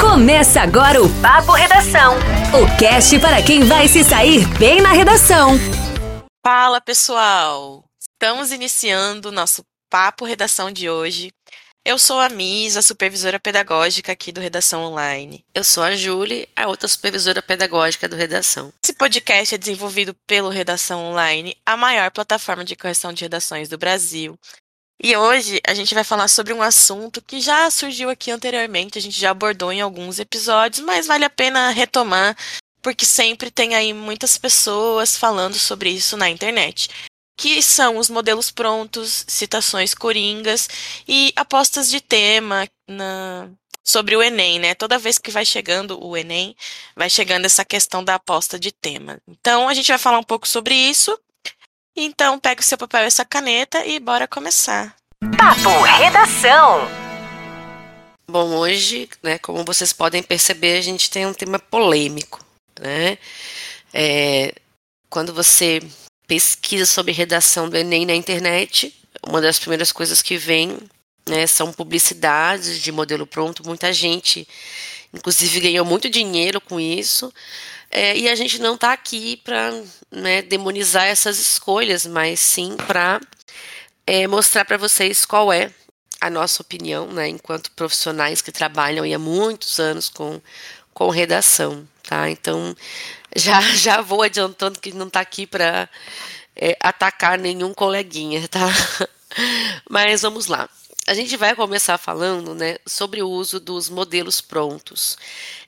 Começa agora o Papo Redação. O cast para quem vai se sair bem na redação. Fala, pessoal! Estamos iniciando o nosso Papo Redação de hoje. Eu sou a Misa, supervisora pedagógica aqui do Redação Online. Eu sou a Julie, a outra supervisora pedagógica do Redação. Esse podcast é desenvolvido pelo Redação Online, a maior plataforma de correção de redações do Brasil. E hoje a gente vai falar sobre um assunto que já surgiu aqui anteriormente, a gente já abordou em alguns episódios, mas vale a pena retomar, porque sempre tem aí muitas pessoas falando sobre isso na internet. Que são os modelos prontos, citações coringas e apostas de tema na, sobre o Enem, né? Toda vez que vai chegando o Enem, vai chegando essa questão da aposta de tema. Então a gente vai falar um pouco sobre isso então, pega o seu papel e essa caneta e bora começar. Papo Redação. Bom, hoje, né, como vocês podem perceber, a gente tem um tema polêmico, né? É, quando você pesquisa sobre redação do Enem na internet, uma das primeiras coisas que vem né, são publicidades de modelo pronto. Muita gente, inclusive, ganhou muito dinheiro com isso. É, e a gente não está aqui para né, demonizar essas escolhas, mas sim para é, mostrar para vocês qual é a nossa opinião, né, enquanto profissionais que trabalham há muitos anos com, com redação, tá? Então, já, já vou adiantando que não está aqui para é, atacar nenhum coleguinha, tá? Mas vamos lá. A gente vai começar falando né, sobre o uso dos modelos prontos.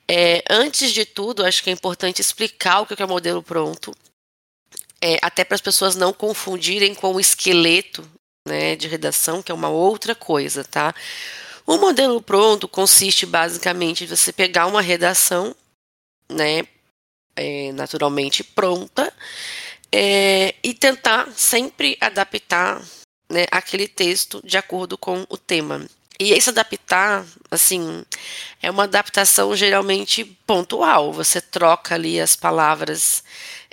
É, antes de tudo, acho que é importante explicar o que é o modelo pronto, é, até para as pessoas não confundirem com o esqueleto né, de redação, que é uma outra coisa, tá? O modelo pronto consiste basicamente em você pegar uma redação, né, é, naturalmente pronta, é, e tentar sempre adaptar né, aquele texto de acordo com o tema. E esse adaptar, assim, é uma adaptação geralmente pontual. Você troca ali as palavras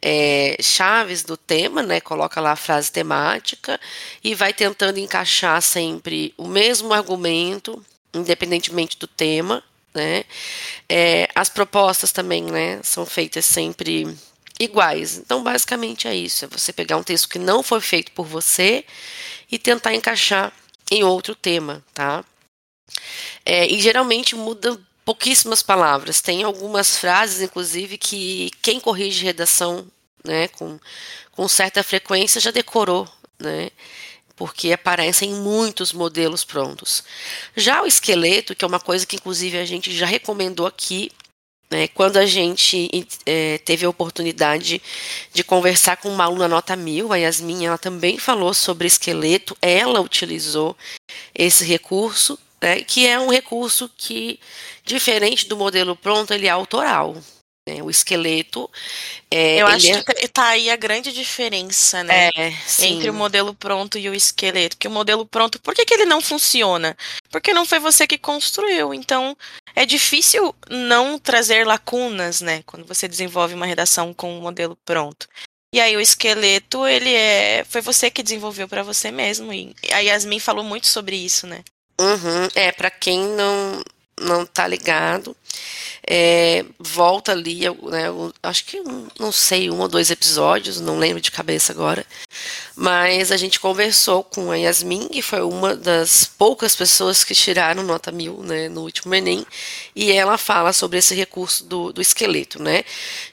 é, chaves do tema, né? Coloca lá a frase temática e vai tentando encaixar sempre o mesmo argumento, independentemente do tema, né? É, as propostas também, né? São feitas sempre iguais. Então, basicamente é isso: é você pegar um texto que não foi feito por você e tentar encaixar em outro tema, tá? É, e geralmente muda pouquíssimas palavras. Tem algumas frases, inclusive, que quem corrige redação né, com, com certa frequência já decorou, né? Porque aparecem muitos modelos prontos. Já o esqueleto, que é uma coisa que inclusive a gente já recomendou aqui, né, quando a gente é, teve a oportunidade de conversar com uma aluna nota mil, a Yasmin, ela também falou sobre esqueleto, ela utilizou esse recurso né, que é um recurso que, diferente do modelo pronto, ele é autoral. Né, o esqueleto. É, Eu acho é... que está aí a grande diferença, né? É, entre o modelo pronto e o esqueleto. Que o modelo pronto, por que, que ele não funciona? Porque não foi você que construiu. Então, é difícil não trazer lacunas, né? Quando você desenvolve uma redação com um modelo pronto. E aí o esqueleto, ele é. Foi você que desenvolveu para você mesmo. E a Yasmin falou muito sobre isso, né? Uhum, é, para quem não, não tá ligado, é, volta ali, né, acho que, não sei, um ou dois episódios, não lembro de cabeça agora, mas a gente conversou com a Yasmin, que foi uma das poucas pessoas que tiraram nota mil né, no último Enem, e ela fala sobre esse recurso do, do esqueleto, né?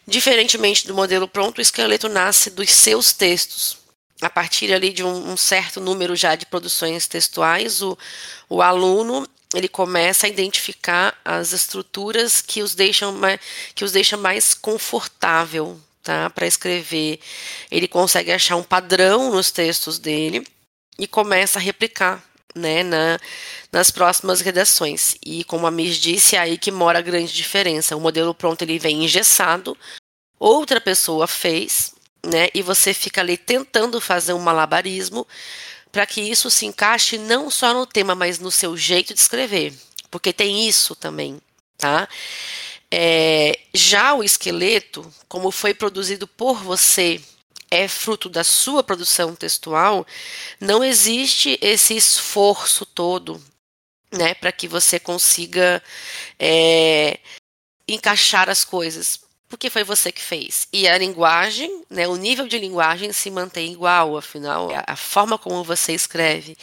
Diferentemente do modelo pronto, o esqueleto nasce dos seus textos, a partir ali de um, um, certo número já de produções textuais, o, o aluno ele começa a identificar as estruturas que os deixam mais, que os deixa mais confortável tá, para escrever. Ele consegue achar um padrão nos textos dele e começa a replicar né, na, nas próximas redações. E como a Miss disse, é aí que mora a grande diferença. O modelo pronto ele vem engessado, outra pessoa fez, né? E você fica ali tentando fazer um malabarismo para que isso se encaixe não só no tema, mas no seu jeito de escrever, porque tem isso também, tá? É, já o esqueleto, como foi produzido por você, é fruto da sua produção textual, não existe esse esforço todo, né, para que você consiga é, encaixar as coisas, porque foi você que fez. E a linguagem, né, o nível de linguagem se mantém igual, afinal, a forma como você escreve.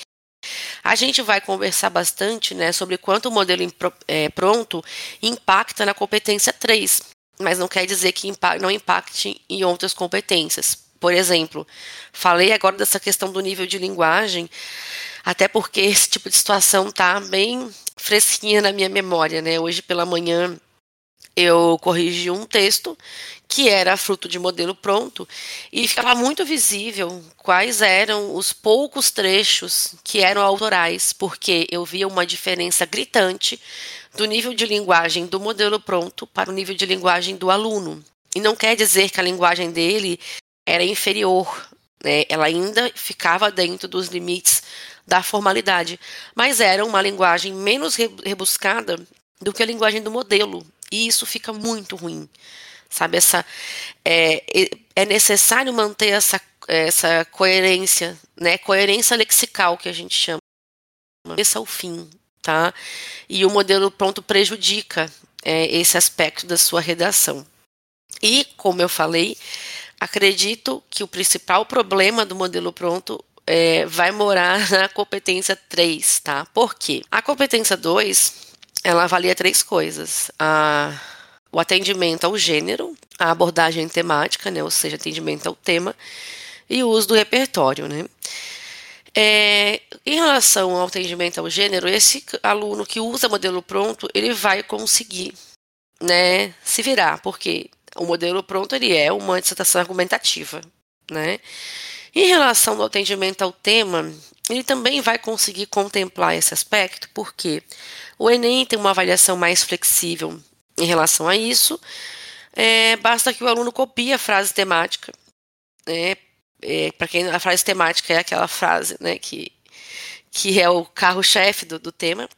A gente vai conversar bastante né, sobre quanto o modelo é, pronto impacta na competência 3, mas não quer dizer que não impacte em outras competências. Por exemplo, falei agora dessa questão do nível de linguagem, até porque esse tipo de situação está bem fresquinha na minha memória. Né? Hoje pela manhã eu corrigi um texto que era fruto de modelo pronto e ficava muito visível quais eram os poucos trechos que eram autorais, porque eu via uma diferença gritante do nível de linguagem do modelo pronto para o nível de linguagem do aluno. E não quer dizer que a linguagem dele era inferior, né? ela ainda ficava dentro dos limites da formalidade, mas era uma linguagem menos rebuscada do que a linguagem do modelo. E isso fica muito ruim. Sabe, essa é, é necessário manter essa, essa coerência, né? Coerência lexical que a gente chama. Esse é o fim, tá? E o modelo pronto prejudica é, esse aspecto da sua redação. E, como eu falei, acredito que o principal problema do modelo pronto é, vai morar na competência 3, tá? Por quê? A competência 2 ela avalia três coisas: a, o atendimento ao gênero, a abordagem temática, né, ou seja, atendimento ao tema, e o uso do repertório. Né. É, em relação ao atendimento ao gênero, esse aluno que usa modelo pronto, ele vai conseguir né, se virar, porque o modelo pronto ele é uma dissertação argumentativa. Né. Em relação ao atendimento ao tema, ele também vai conseguir contemplar esse aspecto, porque o Enem tem uma avaliação mais flexível em relação a isso. É, basta que o aluno copie a frase temática. Né? É, Para quem a frase temática é aquela frase né, que, que é o carro-chefe do, do tema.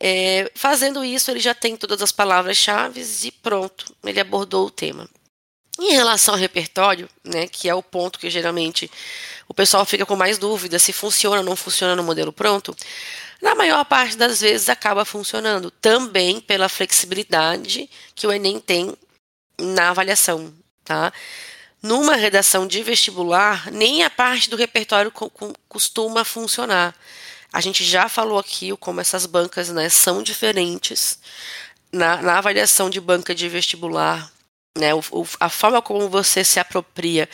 É, fazendo isso, ele já tem todas as palavras-chave e pronto, ele abordou o tema. Em relação ao repertório, né, que é o ponto que geralmente o pessoal fica com mais dúvida se funciona ou não funciona no modelo pronto, na maior parte das vezes acaba funcionando, também pela flexibilidade que o Enem tem na avaliação, tá? Numa redação de vestibular, nem a parte do repertório costuma funcionar. A gente já falou aqui como essas bancas né, são diferentes. Na, na avaliação de banca de vestibular, né, o, a forma como você se apropria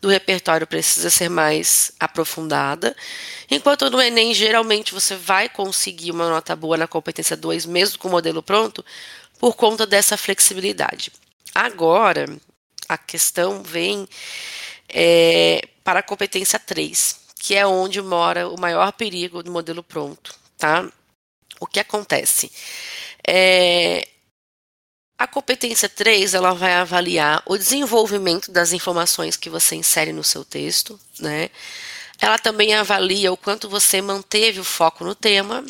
do repertório precisa ser mais aprofundada. Enquanto no Enem, geralmente você vai conseguir uma nota boa na competência 2, mesmo com o modelo pronto, por conta dessa flexibilidade. Agora, a questão vem é, para a competência 3, que é onde mora o maior perigo do modelo pronto. Tá? O que acontece? É, a competência 3, ela vai avaliar o desenvolvimento das informações que você insere no seu texto, né? Ela também avalia o quanto você manteve o foco no tema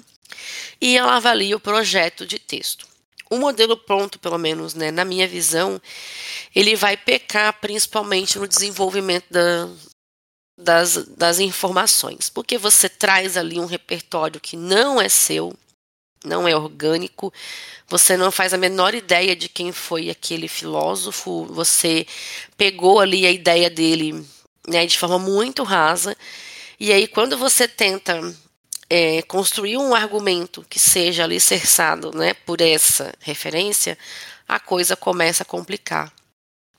e ela avalia o projeto de texto. O modelo pronto, pelo menos, né, na minha visão, ele vai pecar principalmente no desenvolvimento da, das, das informações, porque você traz ali um repertório que não é seu, não é orgânico, você não faz a menor ideia de quem foi aquele filósofo, você pegou ali a ideia dele né, de forma muito rasa, e aí quando você tenta é, construir um argumento que seja alicerçado né, por essa referência, a coisa começa a complicar.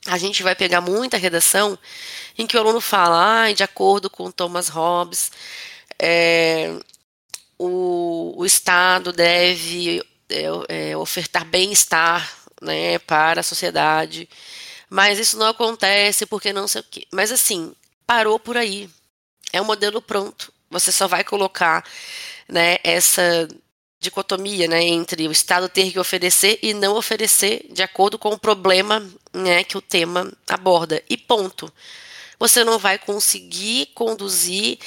A gente vai pegar muita redação em que o aluno fala, ah, de acordo com Thomas Hobbes, é, o, o Estado deve é, é, ofertar bem-estar né, para a sociedade, mas isso não acontece porque não sei o quê. Mas assim, parou por aí. É um modelo pronto. Você só vai colocar né, essa dicotomia né, entre o Estado ter que oferecer e não oferecer de acordo com o problema né, que o tema aborda. E ponto. Você não vai conseguir conduzir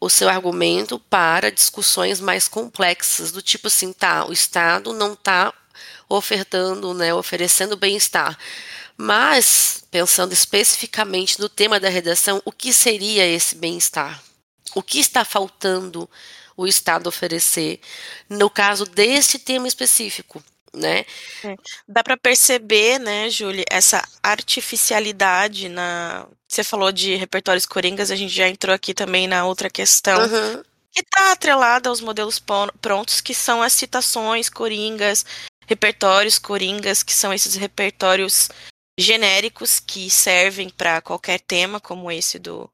o seu argumento para discussões mais complexas, do tipo assim, tá, o Estado não está ofertando, né, oferecendo bem-estar. Mas, pensando especificamente no tema da redação, o que seria esse bem-estar? O que está faltando o Estado oferecer no caso deste tema específico? Né? É. Dá para perceber, né, Júlia, essa artificialidade na. Você falou de repertórios coringas, a gente já entrou aqui também na outra questão. Uhum. Que está atrelada aos modelos prontos, que são as citações coringas, repertórios coringas, que são esses repertórios genéricos que servem para qualquer tema, como esse do,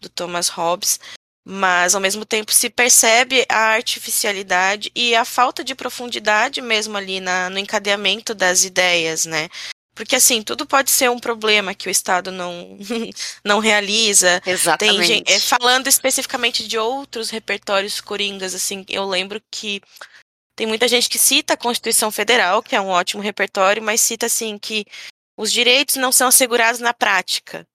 do Thomas Hobbes mas ao mesmo tempo se percebe a artificialidade e a falta de profundidade mesmo ali na, no encadeamento das ideias, né? Porque assim, tudo pode ser um problema que o Estado não, não realiza. Exatamente. Tem gente, é, falando especificamente de outros repertórios coringas, assim, eu lembro que tem muita gente que cita a Constituição Federal, que é um ótimo repertório, mas cita assim que os direitos não são assegurados na prática.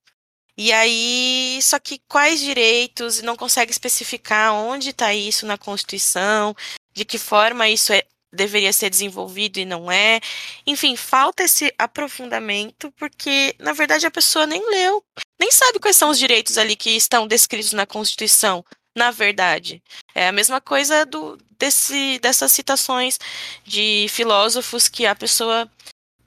E aí, só que quais direitos, não consegue especificar onde está isso na Constituição, de que forma isso é, deveria ser desenvolvido e não é. Enfim, falta esse aprofundamento, porque, na verdade, a pessoa nem leu, nem sabe quais são os direitos ali que estão descritos na Constituição, na verdade. É a mesma coisa do, desse, dessas citações de filósofos que a pessoa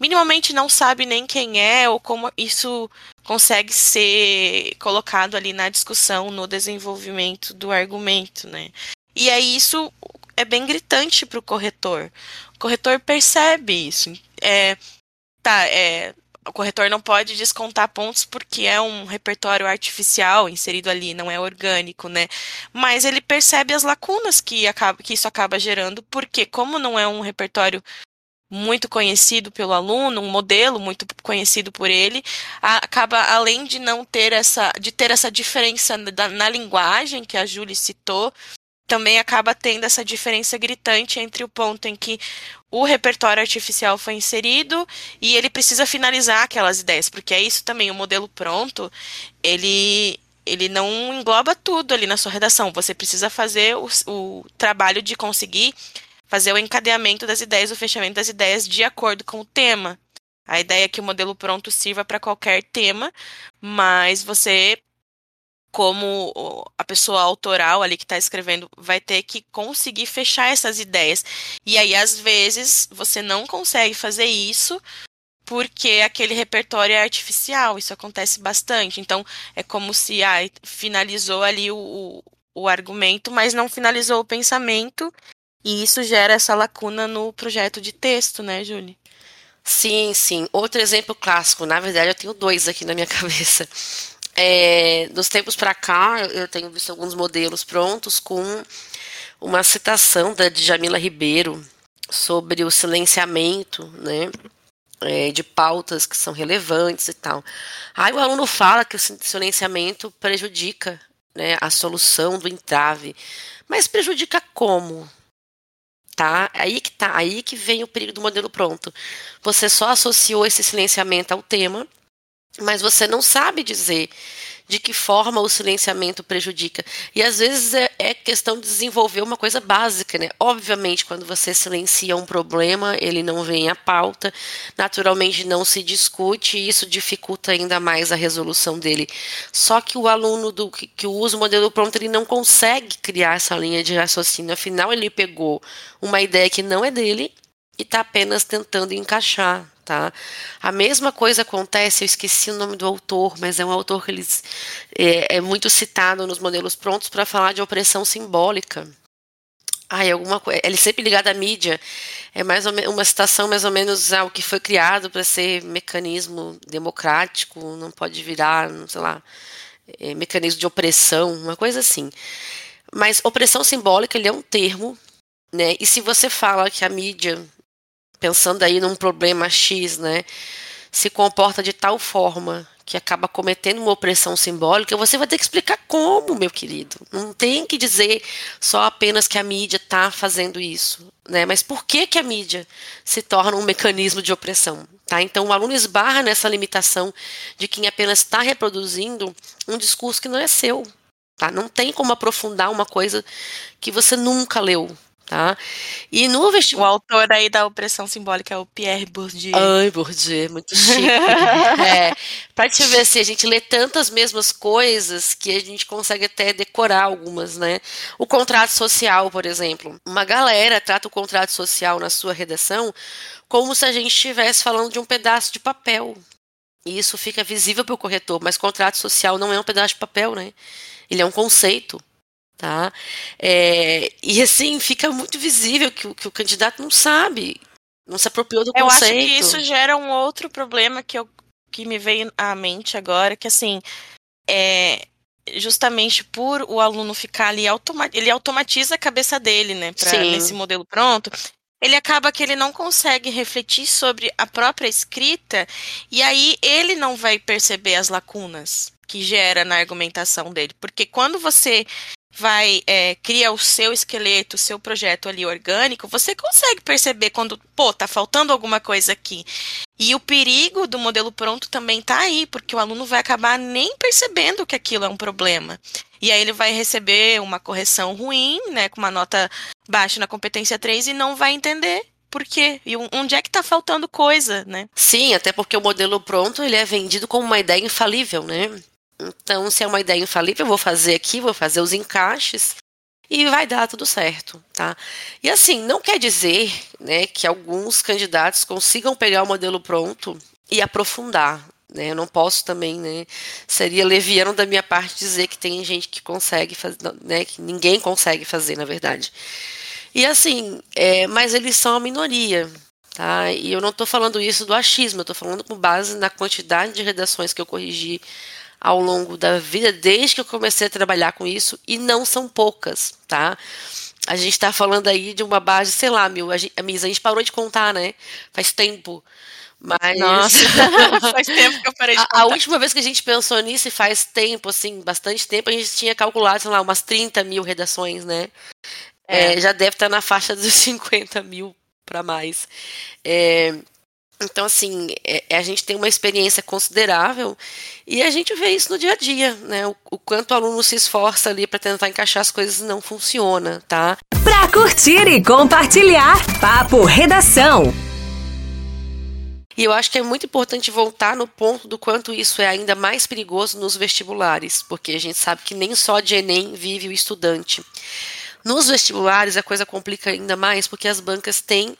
minimamente não sabe nem quem é ou como isso consegue ser colocado ali na discussão, no desenvolvimento do argumento, né? E aí isso é bem gritante para o corretor. O corretor percebe isso. É, tá, é, o corretor não pode descontar pontos porque é um repertório artificial inserido ali, não é orgânico, né? Mas ele percebe as lacunas que, acaba, que isso acaba gerando, porque como não é um repertório muito conhecido pelo aluno, um modelo muito conhecido por ele, acaba além de não ter essa de ter essa diferença na, na linguagem que a Julie citou, também acaba tendo essa diferença gritante entre o ponto em que o repertório artificial foi inserido e ele precisa finalizar aquelas ideias, porque é isso também, o modelo pronto, ele ele não engloba tudo ali na sua redação. Você precisa fazer o, o trabalho de conseguir fazer o encadeamento das ideias, o fechamento das ideias de acordo com o tema. A ideia é que o modelo pronto sirva para qualquer tema, mas você, como a pessoa autoral ali que está escrevendo, vai ter que conseguir fechar essas ideias. E aí, às vezes, você não consegue fazer isso porque aquele repertório é artificial. Isso acontece bastante. Então, é como se ah, finalizou ali o, o argumento, mas não finalizou o pensamento e isso gera essa lacuna no projeto de texto, né, Júlia? Sim, sim. Outro exemplo clássico, na verdade eu tenho dois aqui na minha cabeça. É, dos tempos para cá, eu tenho visto alguns modelos prontos com uma citação da Djamila Ribeiro sobre o silenciamento, né, é, de pautas que são relevantes e tal. Aí o aluno fala que o silenciamento prejudica né, a solução do entrave. Mas prejudica como? Tá? Aí que tá, aí que vem o perigo do modelo pronto. Você só associou esse silenciamento ao tema, mas você não sabe dizer de que forma o silenciamento prejudica. E às vezes é, é, questão de desenvolver uma coisa básica, né? Obviamente, quando você silencia um problema, ele não vem à pauta, naturalmente não se discute, e isso dificulta ainda mais a resolução dele. Só que o aluno do que, que usa o modelo pronto, ele não consegue criar essa linha de raciocínio. Afinal, ele pegou uma ideia que não é dele e está apenas tentando encaixar tá? A mesma coisa acontece, eu esqueci o nome do autor, mas é um autor que eles é, é muito citado nos modelos prontos para falar de opressão simbólica. Ai, alguma coisa. Ele sempre ligado à mídia. É mais uma citação mais ou menos ao que foi criado para ser mecanismo democrático, não pode virar, sei lá, é, mecanismo de opressão, uma coisa assim. Mas opressão simbólica ele é um termo, né? E se você fala que a mídia pensando aí num problema X, né, se comporta de tal forma que acaba cometendo uma opressão simbólica, você vai ter que explicar como, meu querido. Não tem que dizer só apenas que a mídia está fazendo isso, né? Mas por que que a mídia se torna um mecanismo de opressão, tá? Então o aluno esbarra nessa limitação de quem apenas está reproduzindo um discurso que não é seu, tá? Não tem como aprofundar uma coisa que você nunca leu, Tá? E no vestibular. O autor aí da opressão simbólica é o Pierre Bourdieu. Ai, Bourdieu, muito chique. é, pra te ver assim, a gente lê tantas mesmas coisas que a gente consegue até decorar algumas, né? O contrato social, por exemplo. Uma galera trata o contrato social na sua redação como se a gente estivesse falando de um pedaço de papel. E isso fica visível para o corretor, mas contrato social não é um pedaço de papel, né? Ele é um conceito tá? É, e assim, fica muito visível que, que, o candidato não sabe, não se apropriou do eu conceito. Eu acho que isso gera um outro problema que, eu, que me veio à mente agora, que assim, é justamente por o aluno ficar ali, automa ele automatiza a cabeça dele, né, pra, nesse modelo pronto, ele acaba que ele não consegue refletir sobre a própria escrita e aí ele não vai perceber as lacunas que gera na argumentação dele, porque quando você vai é, cria o seu esqueleto, o seu projeto ali orgânico, você consegue perceber quando, pô, tá faltando alguma coisa aqui. E o perigo do modelo pronto também tá aí, porque o aluno vai acabar nem percebendo que aquilo é um problema. E aí ele vai receber uma correção ruim, né, com uma nota baixa na competência 3 e não vai entender por quê? E onde é que está faltando coisa, né? Sim, até porque o modelo pronto ele é vendido como uma ideia infalível, né? Então, se é uma ideia infalível, eu vou fazer aqui, vou fazer os encaixes e vai dar tudo certo, tá? E assim, não quer dizer, né, que alguns candidatos consigam pegar o modelo pronto e aprofundar, né? Eu não posso também, né, seria leviano da minha parte dizer que tem gente que consegue fazer, né, que ninguém consegue fazer, na verdade. E assim, é, mas eles são a minoria, tá? E eu não estou falando isso do achismo, eu estou falando com base na quantidade de redações que eu corrigi ao longo da vida, desde que eu comecei a trabalhar com isso, e não são poucas, tá? A gente está falando aí de uma base, sei lá, mil, a, gente, a Misa, a gente parou de contar, né? Faz tempo. Mas. Nossa, faz tempo que eu parei de contar. A, a, última vez que a gente pensou nisso, e faz tempo, assim, bastante tempo, a gente tinha calculado, sei lá, umas 30 mil redações, né? É. É, já deve estar na faixa dos 50 mil para mais. É, então, assim, é, é, a gente tem uma experiência considerável e a gente vê isso no dia a dia, né? O, o quanto o aluno se esforça ali para tentar encaixar as coisas não funciona, tá? Pra curtir e compartilhar, Papo Redação. E eu acho que é muito importante voltar no ponto do quanto isso é ainda mais perigoso nos vestibulares, porque a gente sabe que nem só de Enem vive o estudante. Nos vestibulares a coisa complica ainda mais porque as bancas têm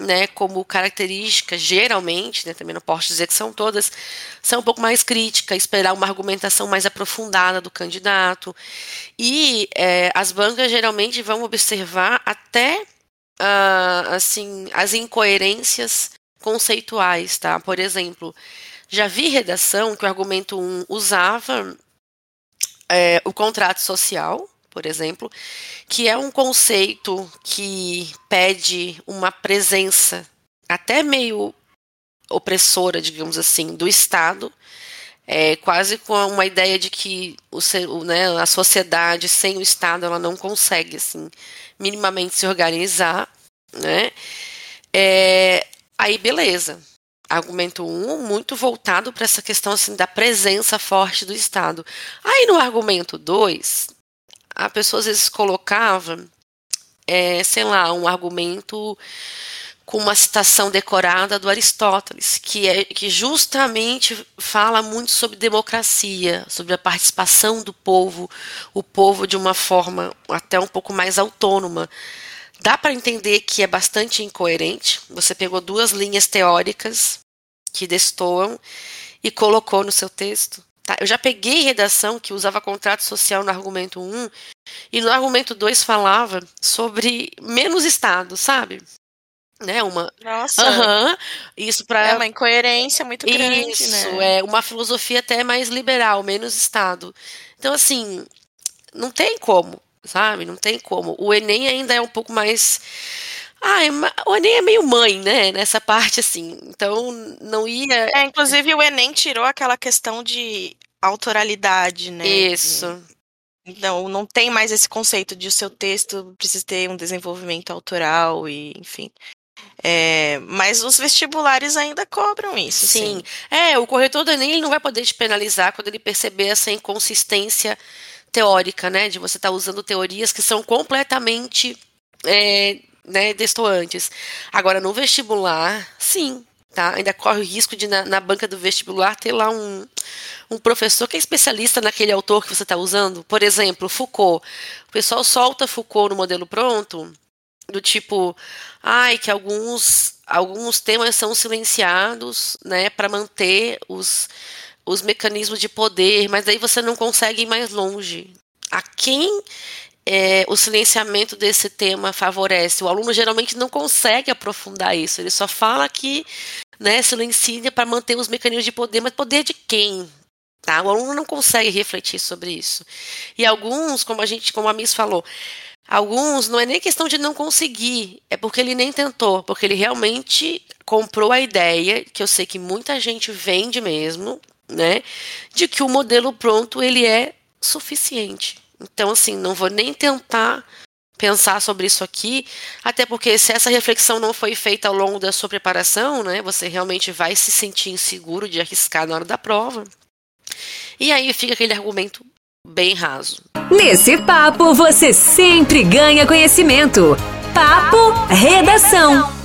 né, como característica, geralmente, né, também não posso dizer que são todas, são um pouco mais crítica, esperar uma argumentação mais aprofundada do candidato. E é, as bancas geralmente vão observar até uh, assim as incoerências conceituais, tá? Por exemplo, já vi redação que o argumento 1 usava é, o contrato social, por exemplo, que é um conceito que pede uma presença até meio opressora, digamos assim, do Estado, é, quase com uma ideia de que o, né, a sociedade sem o Estado ela não consegue assim minimamente se organizar, né? É, aí beleza. Argumento 1, um, muito voltado para essa questão assim da presença forte do Estado. Aí no argumento 2, a pessoa às vezes colocava, é, sei lá, um argumento com uma citação decorada do Aristóteles, que, é, que justamente fala muito sobre democracia, sobre a participação do povo, o povo de uma forma até um pouco mais autônoma. Dá para entender que é bastante incoerente. Você pegou duas linhas teóricas que destoam e colocou no seu texto. Tá? Eu já peguei redação que usava contrato social no argumento 1 e no argumento 2 falava sobre menos Estado, sabe? Né, uma Nossa. Uhum, isso para é uma incoerência muito grande, isso, né? é uma filosofia até mais liberal, menos Estado. Então assim, não tem como, sabe? Não tem como. O Enem ainda é um pouco mais ah, o Enem é meio mãe, né? Nessa parte, assim. Então, não ia. É, inclusive o Enem tirou aquela questão de autoralidade, né? Isso. Então, não tem mais esse conceito de o seu texto precisa ter um desenvolvimento autoral e, enfim. É, mas os vestibulares ainda cobram isso. Sim. sim. É, o corretor do Enem ele não vai poder te penalizar quando ele perceber essa inconsistência teórica, né? De você estar tá usando teorias que são completamente é, né, destoantes. Agora, no vestibular, sim, tá? Ainda corre o risco de, na, na banca do vestibular, ter lá um, um professor que é especialista naquele autor que você está usando. Por exemplo, Foucault. O pessoal solta Foucault no modelo pronto, do tipo, ai, que alguns, alguns temas são silenciados, né, para manter os, os mecanismos de poder, mas aí você não consegue ir mais longe. A quem é, o silenciamento desse tema favorece? O aluno geralmente não consegue aprofundar isso, ele só fala que né, silencia para manter os mecanismos de poder, mas poder de quem? Tá? O aluno não consegue refletir sobre isso. E alguns, como a gente, como a Miss falou, alguns não é nem questão de não conseguir, é porque ele nem tentou, porque ele realmente comprou a ideia, que eu sei que muita gente vende mesmo, né, de que o modelo pronto ele é suficiente. Então, assim, não vou nem tentar pensar sobre isso aqui, até porque se essa reflexão não foi feita ao longo da sua preparação, né, você realmente vai se sentir inseguro de arriscar na hora da prova. E aí fica aquele argumento bem raso. Nesse papo você sempre ganha conhecimento. Papo Redação.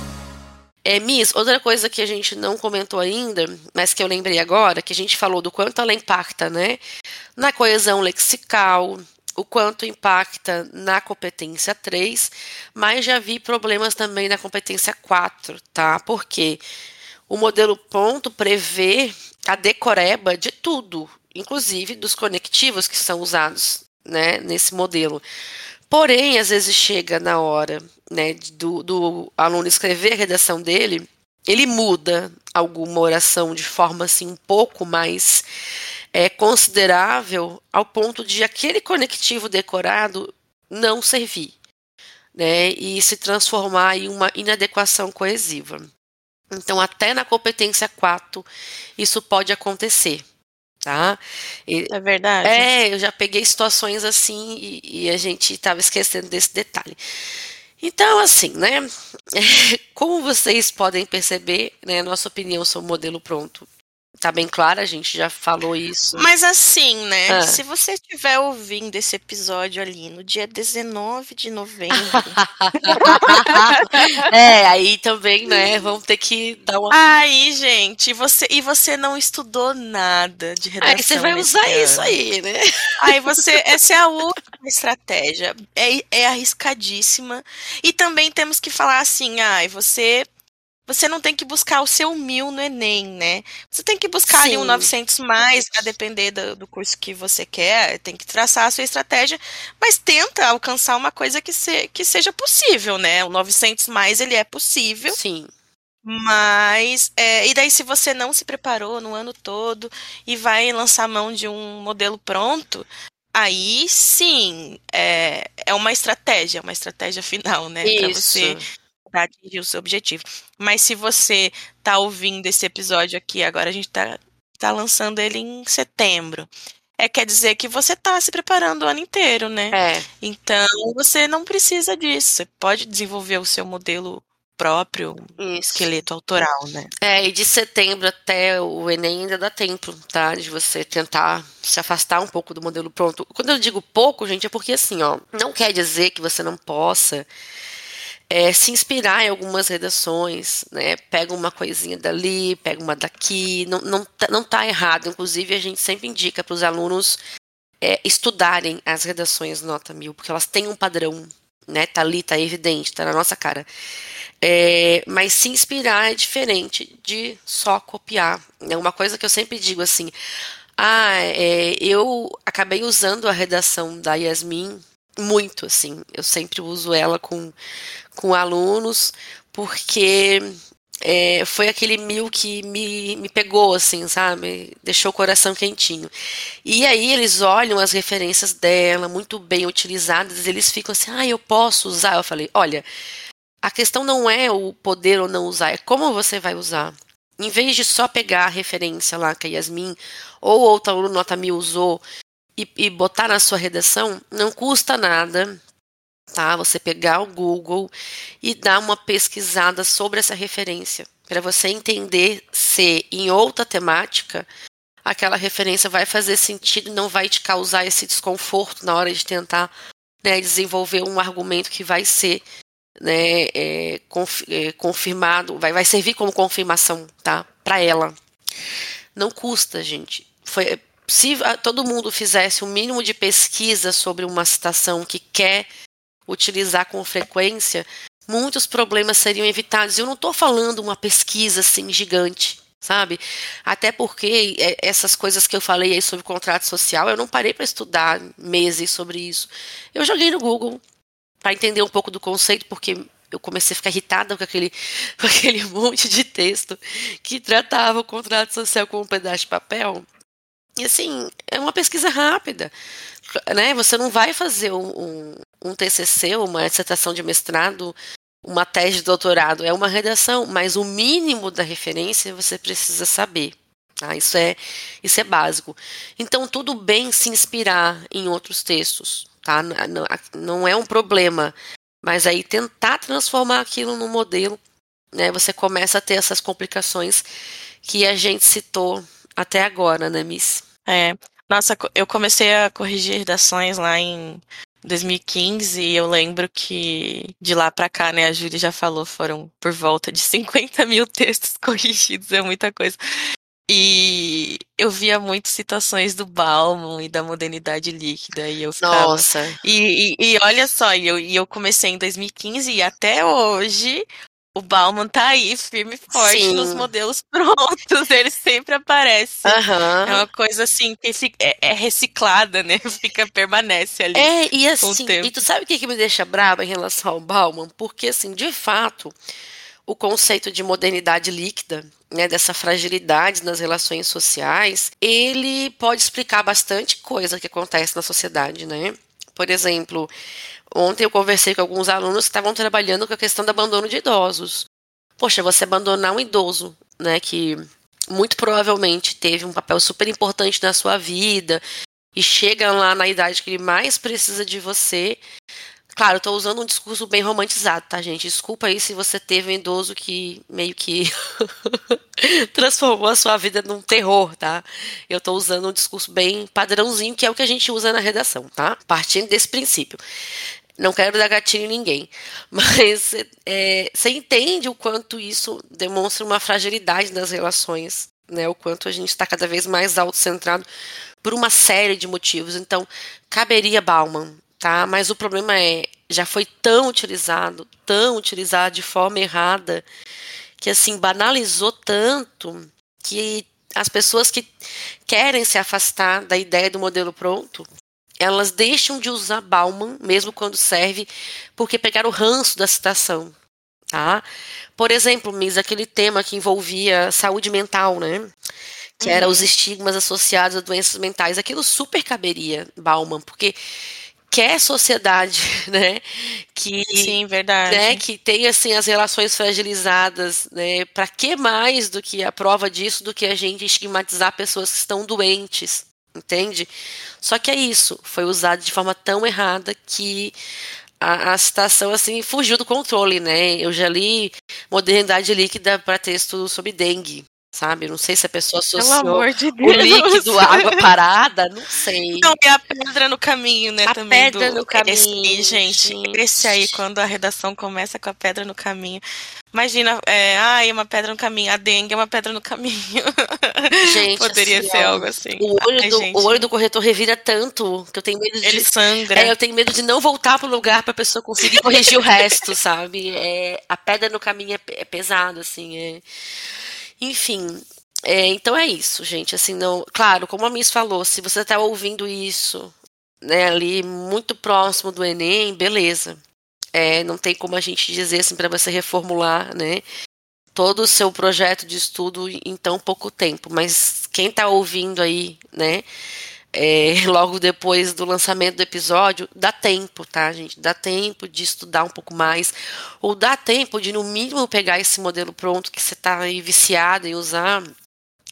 É, Miss, outra coisa que a gente não comentou ainda, mas que eu lembrei agora, que a gente falou do quanto ela impacta, né? Na coesão lexical, o quanto impacta na competência 3, mas já vi problemas também na competência 4, tá? Porque o modelo ponto prevê a decoreba de tudo, inclusive dos conectivos que são usados né, nesse modelo. Porém, às vezes chega na hora né, do, do aluno escrever a redação dele, ele muda alguma oração de forma assim um pouco mais é, considerável ao ponto de aquele conectivo decorado não servir, né, e se transformar em uma inadequação coesiva. Então, até na competência 4, isso pode acontecer. Tá? E, é verdade. É, eu já peguei situações assim e, e a gente estava esquecendo desse detalhe. Então, assim, né? Como vocês podem perceber, né, nossa opinião sobre o modelo pronto Tá bem claro, a gente já falou isso. Mas assim, né? Ah. Se você estiver ouvindo esse episódio ali no dia 19 de novembro. é, aí também, né? Vamos ter que dar uma. Aí, gente, você, e você não estudou nada de redação. Aí você vai usar isso aí, né? Aí você. Essa é a última estratégia. É, é arriscadíssima. E também temos que falar assim, ai, ah, você você não tem que buscar o seu mil no Enem, né? Você tem que buscar Sim. ali um 900 mais, a depender do, do, curso que você quer, tem que traçar a sua estratégia, mas tenta alcançar uma coisa que, se, que seja possível, né? O 900 mais, ele é possível. Sim. Mas, é, e daí se você não se preparou no ano todo e vai lançar mão de um modelo pronto, aí sim, é, é uma estratégia, uma estratégia final, né? Para você atingir o seu objetivo. Mas se você tá ouvindo esse episódio aqui, agora a gente tá, tá lançando ele em setembro. É, quer dizer que você tá se preparando o ano inteiro, né? É. Então, você não precisa disso. Você pode desenvolver o seu modelo próprio Isso. esqueleto autoral, né? É, e de setembro até o Enem ainda dá tempo, tá? De você tentar se afastar um pouco do modelo pronto. Quando eu digo pouco, gente, é porque assim, ó, não quer dizer que você não possa é, se inspirar em algumas redações, né? Pega uma coisinha dali, pega uma daqui, não, não, tá, não tá errado. Inclusive, a gente sempre indica para os alunos é, estudarem as redações nota mil, porque elas têm um padrão, né? Tá ali, tá evidente, tá na nossa cara. É, mas se inspirar é diferente de só copiar. É uma coisa que eu sempre digo assim. Ah, é, eu acabei usando a redação da Yasmin muito, assim. Eu sempre uso ela com, com alunos, porque é, foi aquele mil que me, me pegou, assim, sabe? Deixou o coração quentinho. E aí eles olham as referências dela, muito bem utilizadas, eles ficam assim, ah, eu posso usar. Eu falei, olha, a questão não é o poder ou não usar, é como você vai usar. Em vez de só pegar a referência lá que a Yasmin ou outro aluno nota mil usou e, e botar na sua redação, não custa nada, tá? Você pegar o Google e dar uma pesquisada sobre essa referência, para você entender se em outra temática aquela referência vai fazer sentido e não vai te causar esse desconforto na hora de tentar né, desenvolver um argumento que vai ser né, é, é, confirmado, vai, vai servir como confirmação, tá, para ela. Não custa, gente. Foi, se todo mundo fizesse o um mínimo de pesquisa sobre uma citação que quer utilizar com frequência, muitos problemas seriam evitados. Eu não estou falando uma pesquisa assim gigante, sabe? Até porque é, essas coisas que eu falei aí sobre contrato social, eu não parei para estudar meses sobre isso. Eu joguei no Google para entender um pouco do conceito, porque eu comecei a ficar irritada com aquele, com aquele monte de texto que tratava o contrato social como um pedaço de papel. E assim, é uma pesquisa rápida. Né? Você não vai fazer um, um, um TCC, uma dissertação de mestrado, uma tese de doutorado. É uma redação, mas o mínimo da referência você precisa saber. Tá? Isso, é, isso é básico. Então, tudo bem se inspirar em outros textos. Tá? Não, não é um problema. Mas aí tentar transformar aquilo num modelo, né? Você começa a ter essas complicações que a gente citou até agora, né, Miss? É. Nossa, eu comecei a corrigir redações lá em 2015 e eu lembro que de lá para cá, né, a Júlia já falou, foram por volta de 50 mil textos corrigidos, é muita coisa. E eu via muitas citações do Bauman e da modernidade líquida e eu ficava... Nossa! E, e, e olha só, e eu, e eu comecei em 2015 e até hoje o Bauman tá aí, firme e forte Sim. nos modelos prontos. Ele sempre aparece. Uhum. É uma coisa assim que é, é, reciclada, né? Fica, permanece ali. É, e assim, e tu sabe o que, que me deixa brava em relação ao Bauman? Porque, assim, de fato, o conceito de modernidade líquida, né, dessa fragilidade nas relações sociais, ele pode explicar bastante coisa que acontece na sociedade, né? Por exemplo, Ontem eu conversei com alguns alunos que estavam trabalhando com a questão do abandono de idosos. Poxa, você abandonar um idoso, né, que muito provavelmente teve um papel super importante na sua vida e chega lá na idade que ele mais precisa de você, Claro, tô usando um discurso bem romantizado, tá, gente? Desculpa aí se você teve um idoso que meio que transformou a sua vida num terror, tá? Eu tô usando um discurso bem padrãozinho, que é o que a gente usa na redação, tá? Partindo desse princípio. Não quero dar gatilho em ninguém, mas é, você entende o quanto isso demonstra uma fragilidade nas relações, né? O quanto a gente está cada vez mais autocentrado por uma série de motivos. Então, caberia Bauman tá? Mas o problema é, já foi tão utilizado, tão utilizado de forma errada, que assim banalizou tanto que as pessoas que querem se afastar da ideia do modelo pronto, elas deixam de usar Bauman, mesmo quando serve, porque pegaram o ranço da citação. Tá? Por exemplo, Miss, aquele tema que envolvia saúde mental, né? Que uhum. era os estigmas associados a doenças mentais. Aquilo super caberia Bauman, porque quer sociedade, né, que sim, verdade, né, que tem assim as relações fragilizadas, né, para que mais do que a prova disso do que a gente estigmatizar pessoas que estão doentes, entende? Só que é isso, foi usado de forma tão errada que a, a citação assim fugiu do controle, né? Eu já li modernidade líquida para texto sobre dengue, sabe? Não sei se a pessoa associou de o líquido à água parada, não sei. Não, e a pedra no caminho, né? A também pedra do... no caminho. Esse, gente, gente, esse aí, quando a redação começa com a pedra no caminho. Imagina, é, ai, uma pedra no caminho, a dengue é uma pedra no caminho. Gente, Poderia assim, ser algo assim. O olho, ai, do, o olho do corretor revira tanto que eu tenho medo de. Ele sangra. É, eu tenho medo de não voltar pro lugar pra pessoa conseguir corrigir o resto, sabe? É, a pedra no caminho é, é pesado, assim. É... Enfim, é, então é isso, gente. Assim, não, claro, como a Miss falou, se você está ouvindo isso, né, ali muito próximo do Enem, beleza. É, não tem como a gente dizer assim para você reformular, né, todo o seu projeto de estudo em tão pouco tempo. Mas quem está ouvindo aí, né, é, logo depois do lançamento do episódio, dá tempo, tá, gente? Dá tempo de estudar um pouco mais, ou dá tempo de, no mínimo, pegar esse modelo pronto que você está aí viciado em usar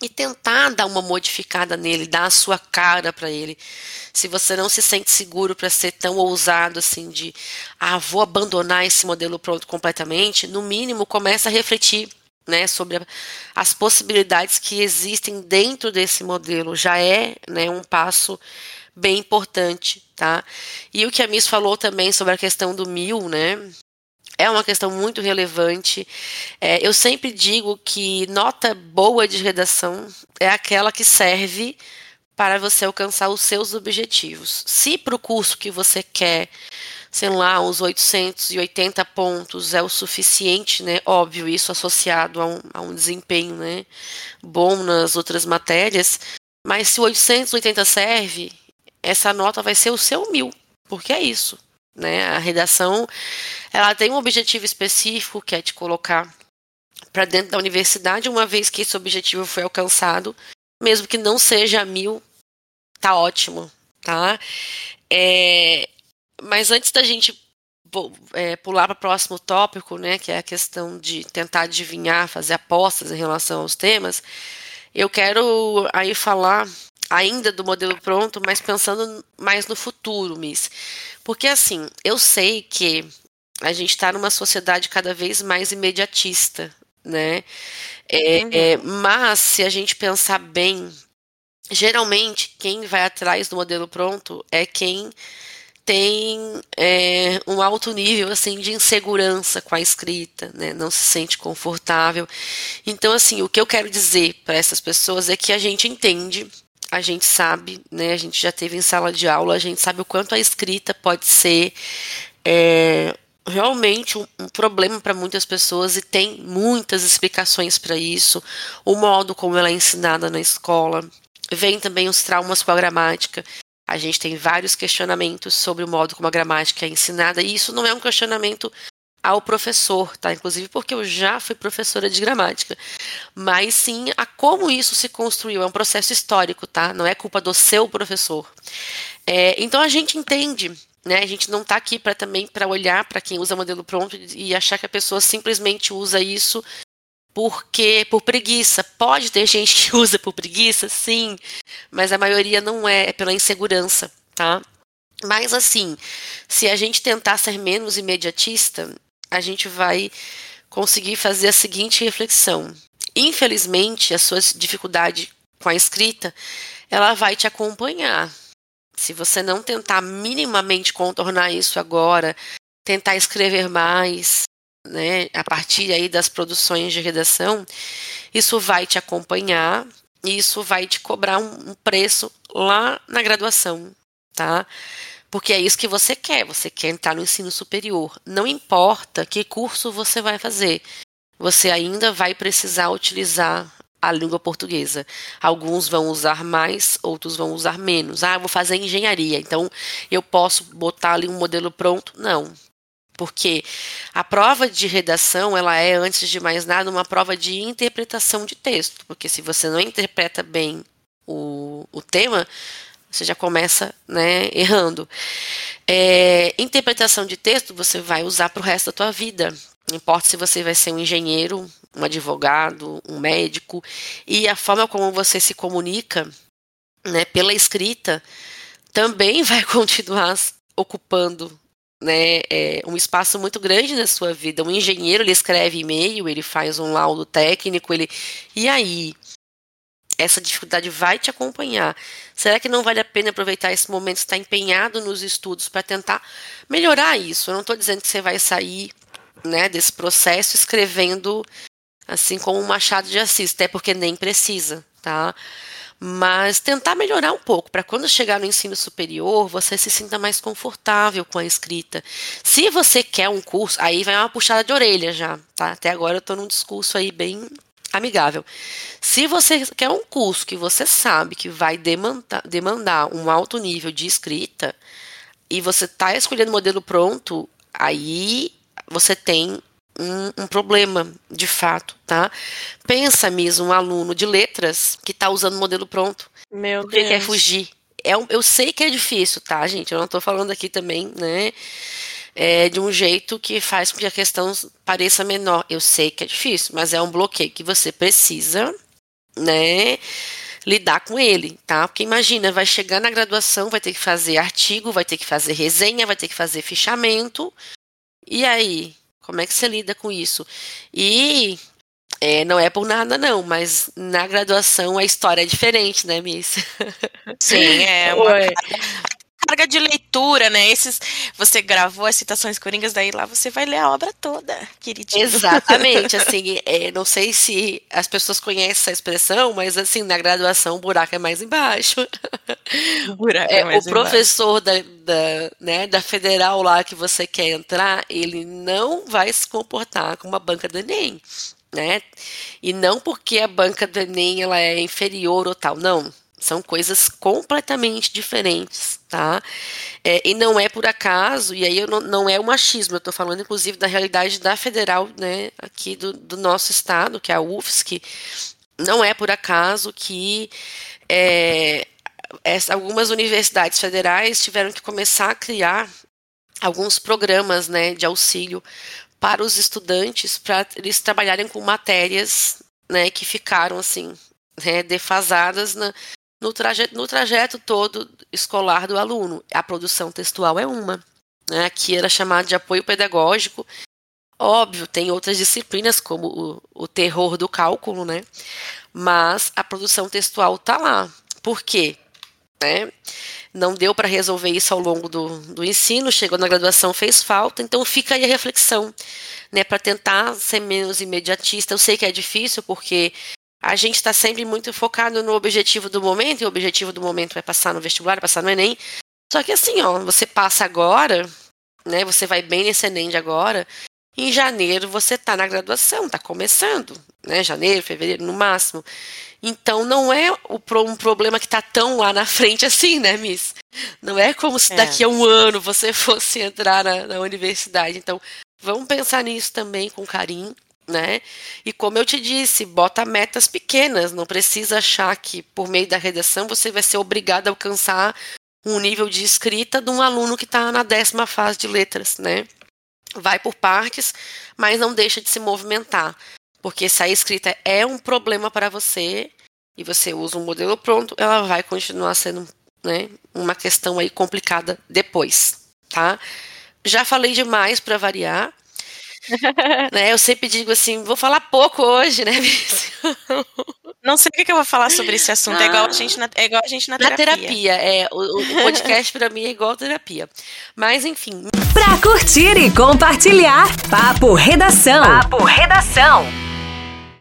e tentar dar uma modificada nele, dar a sua cara para ele. Se você não se sente seguro para ser tão ousado assim de, ah, vou abandonar esse modelo pronto completamente, no mínimo começa a refletir né, sobre as possibilidades que existem dentro desse modelo. Já é né, um passo bem importante, tá? E o que a Miss falou também sobre a questão do mil, né? é uma questão muito relevante. É, eu sempre digo que nota boa de redação é aquela que serve para você alcançar os seus objetivos. Se para o curso que você quer, sei lá, uns 880 pontos é o suficiente, né? Óbvio, isso associado a um, a um desempenho né? bom nas outras matérias. Mas se o 880 serve, essa nota vai ser o seu mil, porque é isso. Né? A redação ela tem um objetivo específico que é te colocar para dentro da universidade, uma vez que esse objetivo foi alcançado, mesmo que não seja mil, tá ótimo, tá? É, mas antes da gente é, pular para o próximo tópico, né, que é a questão de tentar adivinhar, fazer apostas em relação aos temas, eu quero aí falar ainda do modelo pronto, mas pensando mais no futuro, Miss. Porque assim, eu sei que a gente está numa sociedade cada vez mais imediatista, né? É, uhum. é, mas se a gente pensar bem, geralmente quem vai atrás do modelo pronto é quem tem é, um alto nível assim de insegurança com a escrita, né? não se sente confortável. Então, assim, o que eu quero dizer para essas pessoas é que a gente entende a gente sabe, né? A gente já teve em sala de aula, a gente sabe o quanto a escrita pode ser é, realmente um, um problema para muitas pessoas e tem muitas explicações para isso. O modo como ela é ensinada na escola. Vem também os traumas com a gramática. A gente tem vários questionamentos sobre o modo como a gramática é ensinada, e isso não é um questionamento ao professor, tá? Inclusive porque eu já fui professora de gramática. Mas sim a como isso se construiu. É um processo histórico, tá? Não é culpa do seu professor. É, então a gente entende. Né, a gente não está aqui para também para olhar para quem usa modelo pronto e achar que a pessoa simplesmente usa isso porque por preguiça. Pode ter gente que usa por preguiça, sim, mas a maioria não é, é pela insegurança, tá? Mas assim, se a gente tentar ser menos imediatista, a gente vai conseguir fazer a seguinte reflexão. Infelizmente, a sua dificuldade com a escrita, ela vai te acompanhar. Se você não tentar minimamente contornar isso agora, tentar escrever mais, né, a partir aí das produções de redação, isso vai te acompanhar e isso vai te cobrar um preço lá na graduação, tá? Porque é isso que você quer, você quer entrar no ensino superior. Não importa que curso você vai fazer, você ainda vai precisar utilizar a língua portuguesa. Alguns vão usar mais, outros vão usar menos. Ah, vou fazer engenharia, então eu posso botar ali um modelo pronto? Não. Porque a prova de redação, ela é, antes de mais nada, uma prova de interpretação de texto. Porque se você não interpreta bem o, o tema, você já começa né, errando. É, interpretação de texto você vai usar para o resto da tua vida. Não importa se você vai ser um engenheiro, um advogado, um médico. E a forma como você se comunica né, pela escrita também vai continuar ocupando né, é, um espaço muito grande na sua vida. Um engenheiro ele escreve e-mail, ele faz um laudo técnico, ele e aí essa dificuldade vai te acompanhar. Será que não vale a pena aproveitar esse momento, estar empenhado nos estudos para tentar melhorar isso? Eu não estou dizendo que você vai sair né, desse processo escrevendo assim como um Machado de Assis, até porque nem precisa, tá? Mas tentar melhorar um pouco, para quando chegar no ensino superior, você se sinta mais confortável com a escrita. Se você quer um curso, aí vai uma puxada de orelha já, tá? Até agora eu estou num discurso aí bem amigável. Se você quer um curso que você sabe que vai demandar, demandar um alto nível de escrita e você está escolhendo modelo pronto, aí você tem um, um, problema de fato, tá? Pensa mesmo um aluno de letras que está usando modelo pronto. Meu porque Deus. quer fugir. É, eu sei que é difícil, tá, gente? Eu não estou falando aqui também, né? é, de um jeito que faz com que a questão pareça menor. Eu sei que é difícil, mas é um bloqueio que você precisa, né? lidar com ele, tá? Porque imagina, vai chegar na graduação, vai ter que fazer artigo, vai ter que fazer resenha, vai ter que fazer fichamento. E aí, como é que você lida com isso? E é, não é por nada, não, mas na graduação a história é diferente, né, Miss? Sim, é uma, carga de leitura, né? Esses, você gravou as citações coringas, daí lá você vai ler a obra toda, queridinho. Exatamente, assim, é, não sei se as pessoas conhecem essa expressão, mas assim, na graduação o buraco é mais embaixo. O buraco é, é mais o professor da, da, né, da federal lá que você quer entrar, ele não vai se comportar como uma banca do Enem. Né? E não porque a banca do Enem ela é inferior ou tal, não são coisas completamente diferentes, tá? É, e não é por acaso, e aí eu não, não é o machismo, eu estou falando inclusive da realidade da federal, né, aqui do, do nosso estado, que é a UFSC, não é por acaso que é, essa, algumas universidades federais tiveram que começar a criar alguns programas né, de auxílio para os estudantes, para eles trabalharem com matérias né, que ficaram assim né, defasadas na, no trajeto, no trajeto todo escolar do aluno. A produção textual é uma. Né? Aqui era chamado de apoio pedagógico. Óbvio, tem outras disciplinas, como o, o terror do cálculo, né? Mas a produção textual está lá. Por quê? Né? Não deu para resolver isso ao longo do, do ensino, chegou na graduação, fez falta, então fica aí a reflexão, né, para tentar ser menos imediatista. Eu sei que é difícil, porque a gente está sempre muito focado no objetivo do momento, e o objetivo do momento é passar no vestibular, passar no Enem. Só que assim, ó, você passa agora, né? Você vai bem nesse Enem de agora. Em janeiro você está na graduação, está começando, né? Janeiro, fevereiro, no máximo. Então não é um problema que está tão lá na frente assim, né, Miss? Não é como se daqui é. a um ano você fosse entrar na, na universidade. Então, vamos pensar nisso também com carinho né? E como eu te disse, bota metas pequenas, não precisa achar que por meio da redação você vai ser obrigado a alcançar um nível de escrita de um aluno que está na décima fase de letras, né? Vai por partes, mas não deixa de se movimentar, porque se a escrita é um problema para você e você usa um modelo pronto, ela vai continuar sendo né, uma questão aí complicada depois, tá? Já falei demais para variar, né? Eu sempre digo assim, vou falar pouco hoje, né, Não sei o que, eu vou falar sobre esse assunto. É igual a gente na, é igual a gente na, na terapia. terapia. É, o, o podcast para mim é igual terapia. Mas enfim. Pra curtir e compartilhar, Papo Redação. Papo Redação.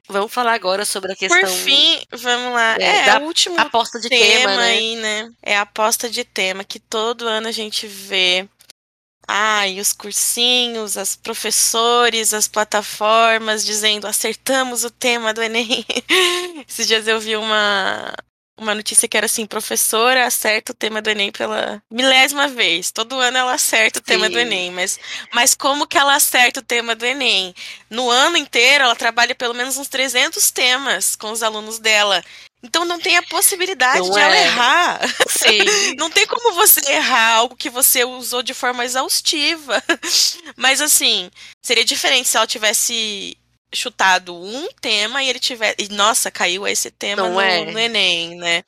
Vamos falar agora sobre a questão. Por fim, vamos lá. É, é da o último aposta de tema, tema né? aí, né? É a aposta de tema que todo ano a gente vê ah, e os cursinhos, as professores, as plataformas dizendo acertamos o tema do Enem. Esses dias eu vi uma, uma notícia que era assim: professora acerta o tema do Enem pela milésima vez. Todo ano ela acerta o Sim. tema do Enem, mas, mas como que ela acerta o tema do Enem? No ano inteiro, ela trabalha pelo menos uns 300 temas com os alunos dela. Então não tem a possibilidade não de é. ela errar. Sim. não tem como você errar algo que você usou de forma exaustiva. Mas assim, seria diferente se ela tivesse chutado um tema e ele tivesse. E, nossa, caiu esse tema no, é. no, Enem, né?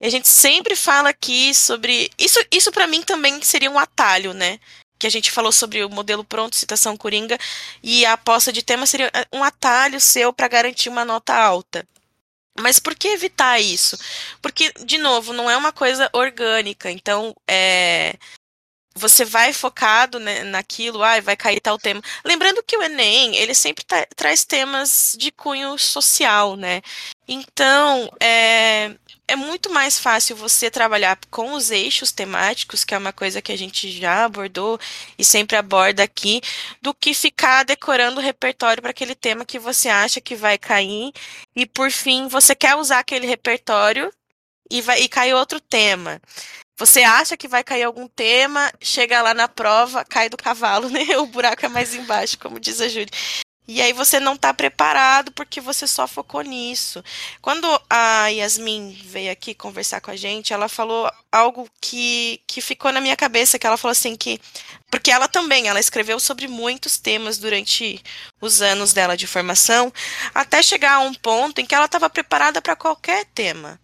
E a gente sempre fala aqui sobre. Isso, isso para mim também seria um atalho, né? Que a gente falou sobre o modelo pronto, citação coringa, e a aposta de tema seria um atalho seu para garantir uma nota alta. Mas por que evitar isso? Porque, de novo, não é uma coisa orgânica. Então, é, você vai focado né, naquilo, ah, vai cair tal tema. Lembrando que o Enem, ele sempre tra traz temas de cunho social, né? Então, é, é muito mais fácil você trabalhar com os eixos temáticos, que é uma coisa que a gente já abordou e sempre aborda aqui, do que ficar decorando o repertório para aquele tema que você acha que vai cair e por fim você quer usar aquele repertório e vai e cai outro tema. Você acha que vai cair algum tema, chega lá na prova, cai do cavalo, né? O buraco é mais embaixo, como diz a Júlia. E aí você não está preparado porque você só focou nisso. Quando a Yasmin veio aqui conversar com a gente, ela falou algo que, que ficou na minha cabeça, que ela falou assim que porque ela também, ela escreveu sobre muitos temas durante os anos dela de formação, até chegar a um ponto em que ela estava preparada para qualquer tema.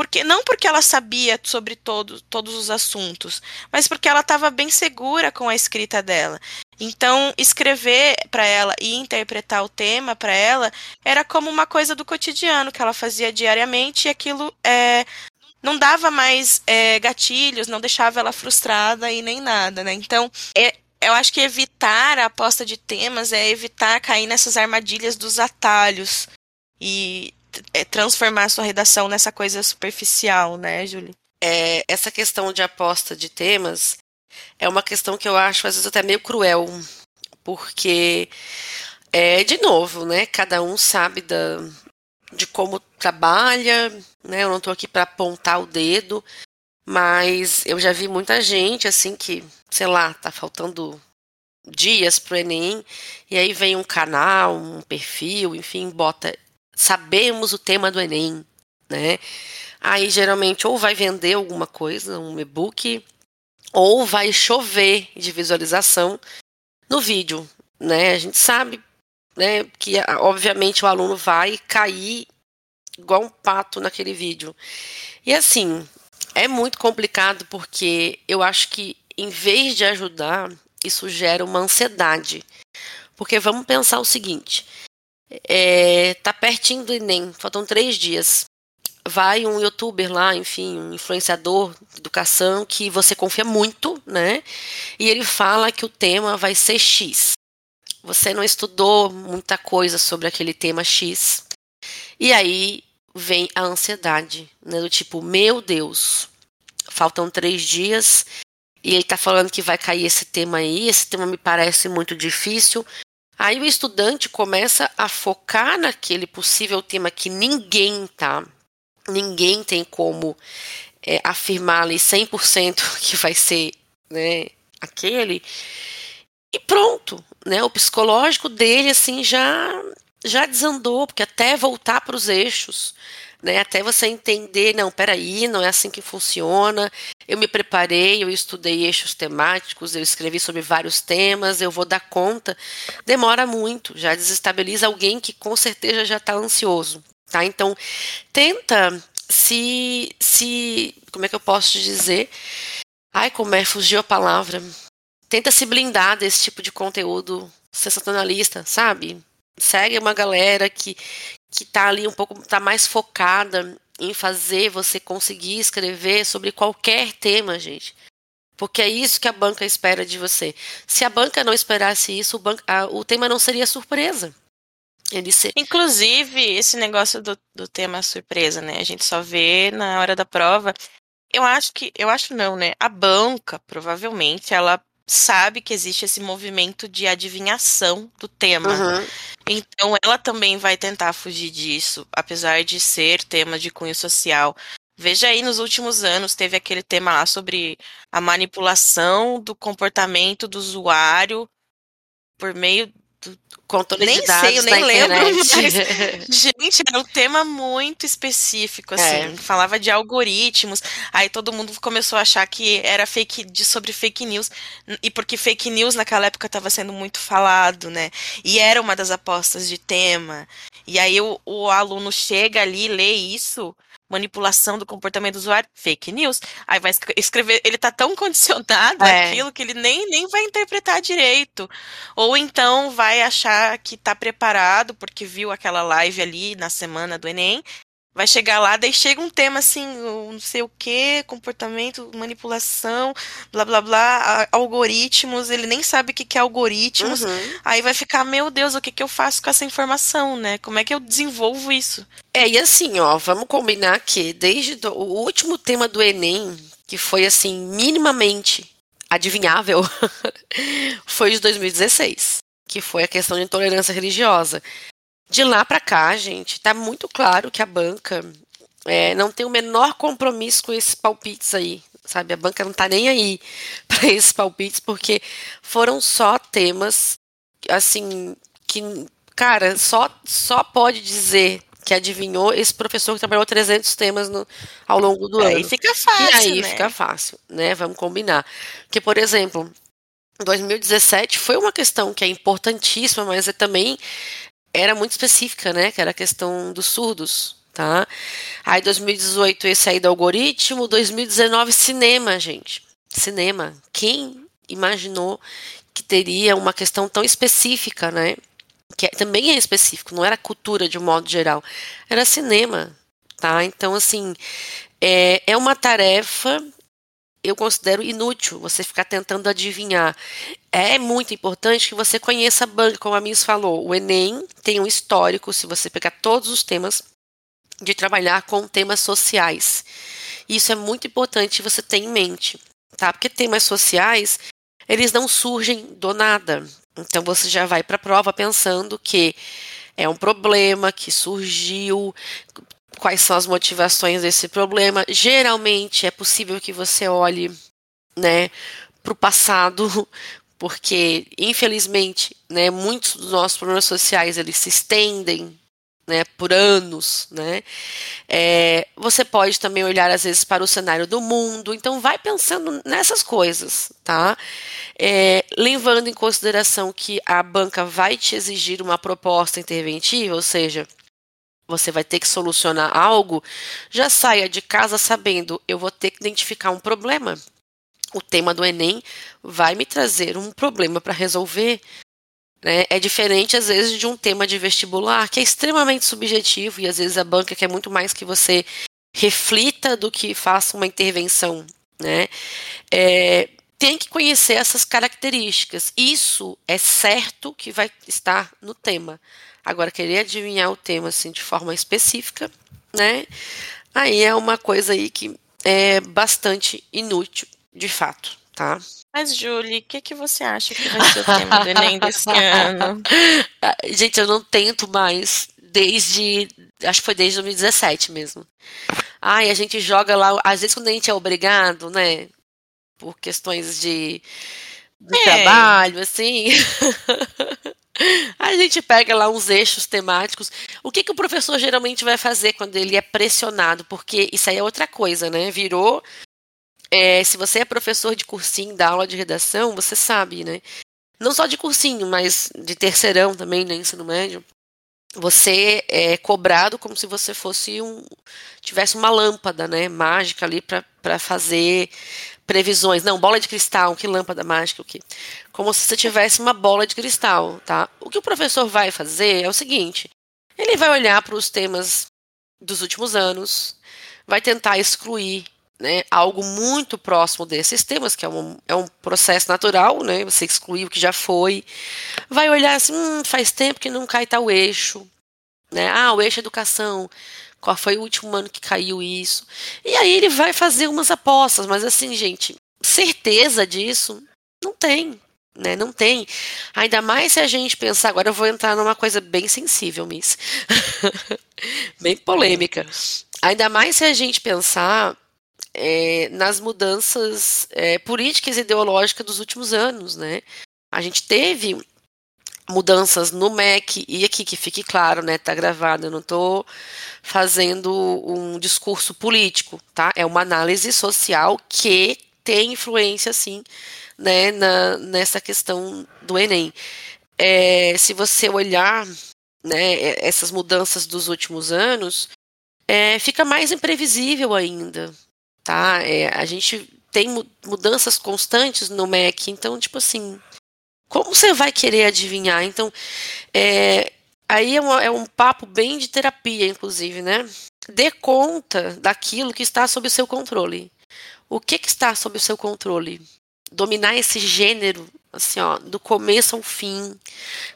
Porque, não porque ela sabia sobre todo, todos os assuntos, mas porque ela estava bem segura com a escrita dela. Então, escrever para ela e interpretar o tema para ela era como uma coisa do cotidiano que ela fazia diariamente e aquilo é, não dava mais é, gatilhos, não deixava ela frustrada e nem nada, né? Então, é, eu acho que evitar a aposta de temas é evitar cair nessas armadilhas dos atalhos e transformar a sua redação nessa coisa superficial, né, Julie? É, essa questão de aposta de temas é uma questão que eu acho, às vezes, até meio cruel, porque, é, de novo, né, cada um sabe da, de como trabalha, né, eu não estou aqui para apontar o dedo, mas eu já vi muita gente, assim, que, sei lá, tá faltando dias pro Enem, e aí vem um canal, um perfil, enfim, bota sabemos o tema do Enem, né? Aí geralmente ou vai vender alguma coisa, um e-book, ou vai chover de visualização no vídeo, né? A gente sabe, né, que obviamente o aluno vai cair igual um pato naquele vídeo. E assim, é muito complicado porque eu acho que em vez de ajudar, isso gera uma ansiedade. Porque vamos pensar o seguinte: é, tá pertinho do Enem, faltam três dias. Vai um youtuber lá, enfim, um influenciador de educação que você confia muito, né? E ele fala que o tema vai ser X. Você não estudou muita coisa sobre aquele tema X. E aí vem a ansiedade, né? Do tipo, meu Deus, faltam três dias e ele tá falando que vai cair esse tema aí, esse tema me parece muito difícil. Aí o estudante começa a focar naquele possível tema que ninguém tá, ninguém tem como é, afirmar ali 100% que vai ser né, aquele. E pronto, né? O psicológico dele assim já já desandou, porque até voltar para os eixos, né? Até você entender, não, peraí, não é assim que funciona. Eu me preparei, eu estudei eixos temáticos, eu escrevi sobre vários temas, eu vou dar conta. Demora muito, já desestabiliza alguém que com certeza já está ansioso, tá? Então, tenta se, se, como é que eu posso te dizer? Ai, como é, fugiu a palavra. Tenta se blindar desse tipo de conteúdo sensacionalista, sabe? Segue uma galera que, que tá ali um pouco, tá mais focada em fazer você conseguir escrever sobre qualquer tema, gente. Porque é isso que a banca espera de você. Se a banca não esperasse isso, o, banca, a, o tema não seria surpresa. Ele se... Inclusive, esse negócio do, do tema surpresa, né? A gente só vê na hora da prova. Eu acho que, eu acho não, né? A banca, provavelmente, ela sabe que existe esse movimento de adivinhação do tema. Uhum. Então ela também vai tentar fugir disso, apesar de ser tema de cunho social. Veja aí, nos últimos anos teve aquele tema lá sobre a manipulação do comportamento do usuário por meio nem de dados sei, eu nem lembro, mas, gente, era um tema muito específico, assim, é. falava de algoritmos, aí todo mundo começou a achar que era fake de, sobre fake news, e porque fake news naquela época estava sendo muito falado, né, e era uma das apostas de tema, e aí o, o aluno chega ali, lê isso, manipulação do comportamento do usuário, fake news. Aí vai escrever, ele tá tão condicionado é. àquilo que ele nem, nem vai interpretar direito. Ou então vai achar que tá preparado porque viu aquela live ali na semana do Enem vai chegar lá, daí chega um tema assim, não sei o que, comportamento, manipulação, blá blá blá, algoritmos, ele nem sabe o que, é algoritmos, uhum. aí vai ficar, meu Deus, o que, que eu faço com essa informação, né? Como é que eu desenvolvo isso? É, e assim, ó, vamos combinar que desde do, o último tema do Enem, que foi assim, minimamente adivinhável, foi de 2016, que foi a questão de intolerância religiosa. De lá para cá, gente, está muito claro que a banca é, não tem o menor compromisso com esses palpites aí, sabe? A banca não está nem aí para esses palpites, porque foram só temas, assim, que, cara, só, só pode dizer que adivinhou esse professor que trabalhou 300 temas no, ao longo do aí ano. Aí fica fácil, E aí né? fica fácil, né? Vamos combinar. Porque, por exemplo, 2017 foi uma questão que é importantíssima, mas é também era muito específica, né? Que era a questão dos surdos, tá? Aí 2018 esse aí do algoritmo, 2019 cinema, gente. Cinema. Quem imaginou que teria uma questão tão específica, né? Que é, também é específico, não era cultura de um modo geral, era cinema, tá? Então assim, é, é uma tarefa eu considero inútil você ficar tentando adivinhar. É muito importante que você conheça a banca, como a Miss falou. O Enem tem um histórico, se você pegar todos os temas, de trabalhar com temas sociais. Isso é muito importante você ter em mente, tá? Porque temas sociais, eles não surgem do nada. Então você já vai para a prova pensando que é um problema que surgiu, quais são as motivações desse problema. Geralmente é possível que você olhe, né, para o passado, porque infelizmente, né, muitos dos nossos problemas sociais eles se estendem né, por anos, né? É, você pode também olhar às vezes para o cenário do mundo, então vai pensando nessas coisas, tá? É, levando em consideração que a banca vai te exigir uma proposta interventiva, ou seja, você vai ter que solucionar algo, já saia de casa sabendo, eu vou ter que identificar um problema. O tema do Enem vai me trazer um problema para resolver. Né? É diferente, às vezes, de um tema de vestibular, que é extremamente subjetivo, e às vezes a banca quer muito mais que você reflita do que faça uma intervenção. Né? É, tem que conhecer essas características. Isso é certo que vai estar no tema. Agora, querer adivinhar o tema assim de forma específica, né? Aí é uma coisa aí que é bastante inútil, de fato, tá? Mas, Julie, o que, que você acha que vai ser o tema do Enem desse ano? Ah, gente, eu não tento mais desde. Acho que foi desde 2017 mesmo. Ai, a gente joga lá. Às vezes, quando a gente é obrigado, né? Por questões de, de é. trabalho, assim. A gente pega lá uns eixos temáticos. O que, que o professor geralmente vai fazer quando ele é pressionado? Porque isso aí é outra coisa, né? Virou. É, se você é professor de cursinho, da aula de redação, você sabe, né? Não só de cursinho, mas de terceirão também, no né? ensino médio. Você é cobrado como se você fosse um. tivesse uma lâmpada, né? Mágica ali para fazer previsões. Não, bola de cristal, que lâmpada mágica, o que? Como se você tivesse uma bola de cristal, tá? O que o professor vai fazer é o seguinte: ele vai olhar para os temas dos últimos anos, vai tentar excluir né, algo muito próximo desses temas, que é um, é um processo natural, né? Você excluir o que já foi. Vai olhar assim, hum, faz tempo que não cai tal eixo. Né? Ah, o eixo educação qual foi o último ano que caiu isso. E aí ele vai fazer umas apostas, mas assim, gente, certeza disso não tem. Né, não tem. Ainda mais se a gente pensar. Agora eu vou entrar numa coisa bem sensível, Miss. bem polêmica. Ainda mais se a gente pensar é, nas mudanças é, políticas e ideológicas dos últimos anos, né? A gente teve mudanças no MEC, e aqui que fique claro, né, tá gravado, eu não estou fazendo um discurso político, tá? É uma análise social que tem influência, sim, né, na, nessa questão do Enem. É, se você olhar, né, essas mudanças dos últimos anos, é, fica mais imprevisível ainda, tá? É, a gente tem mudanças constantes no MEC, então, tipo assim, como você vai querer adivinhar? Então, é, aí é, uma, é um papo bem de terapia, inclusive, né? Dê conta daquilo que está sob o seu controle. O que, que está sob o seu controle? Dominar esse gênero, assim, ó, do começo ao fim,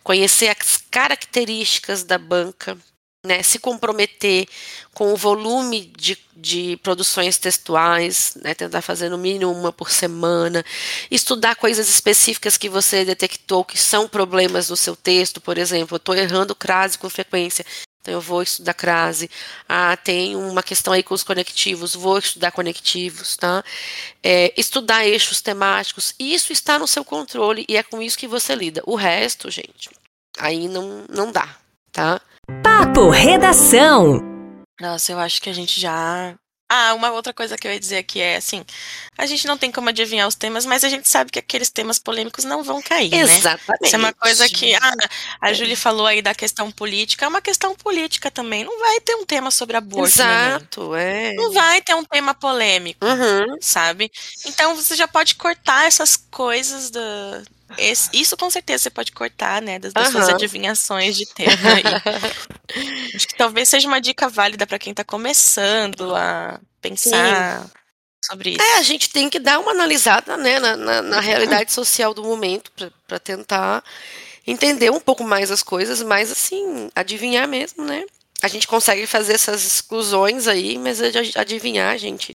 conhecer as características da banca, né, se comprometer com o volume de, de produções textuais, né, tentar fazer no mínimo uma por semana, estudar coisas específicas que você detectou que são problemas no seu texto, por exemplo, estou errando crase com frequência, então eu vou estudar crase. Ah, tem uma questão aí com os conectivos, vou estudar conectivos, tá? É, estudar eixos temáticos, isso está no seu controle e é com isso que você lida. O resto, gente, aí não, não dá, tá? Papo Redação. Nossa, eu acho que a gente já. Ah, uma outra coisa que eu ia dizer aqui é assim: a gente não tem como adivinhar os temas, mas a gente sabe que aqueles temas polêmicos não vão cair, né? Exatamente. Isso é uma coisa que. Ah, a Júlia falou aí da questão política, é uma questão política também. Não vai ter um tema sobre aborto. Exato, é. Não vai ter um tema polêmico, uhum. sabe? Então você já pode cortar essas coisas do, esse, isso com certeza você pode cortar, né? Das, das suas adivinhações de tema. Acho que talvez seja uma dica válida para quem está começando a pensar. Sim. Sobre isso. É, a gente tem que dar uma analisada né, na, na, na realidade social do momento para tentar entender um pouco mais as coisas, mas assim, adivinhar mesmo, né? A gente consegue fazer essas exclusões aí, mas adivinhar, gente,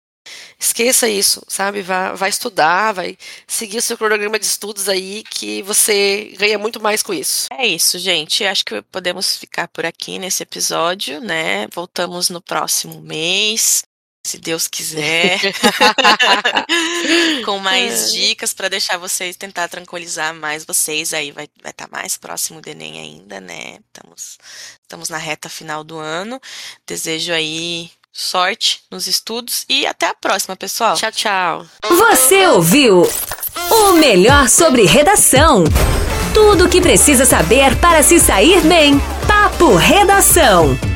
Esqueça isso, sabe? Vá, vai estudar, vai seguir o seu cronograma de estudos aí, que você ganha muito mais com isso. É isso, gente. Acho que podemos ficar por aqui nesse episódio, né? Voltamos no próximo mês se Deus quiser, com mais é. dicas para deixar vocês tentar tranquilizar mais vocês aí vai vai estar tá mais próximo do Enem ainda, né? Estamos estamos na reta final do ano. Desejo aí sorte nos estudos e até a próxima, pessoal. Tchau, tchau. Você ouviu o melhor sobre redação. Tudo o que precisa saber para se sair bem. Papo Redação.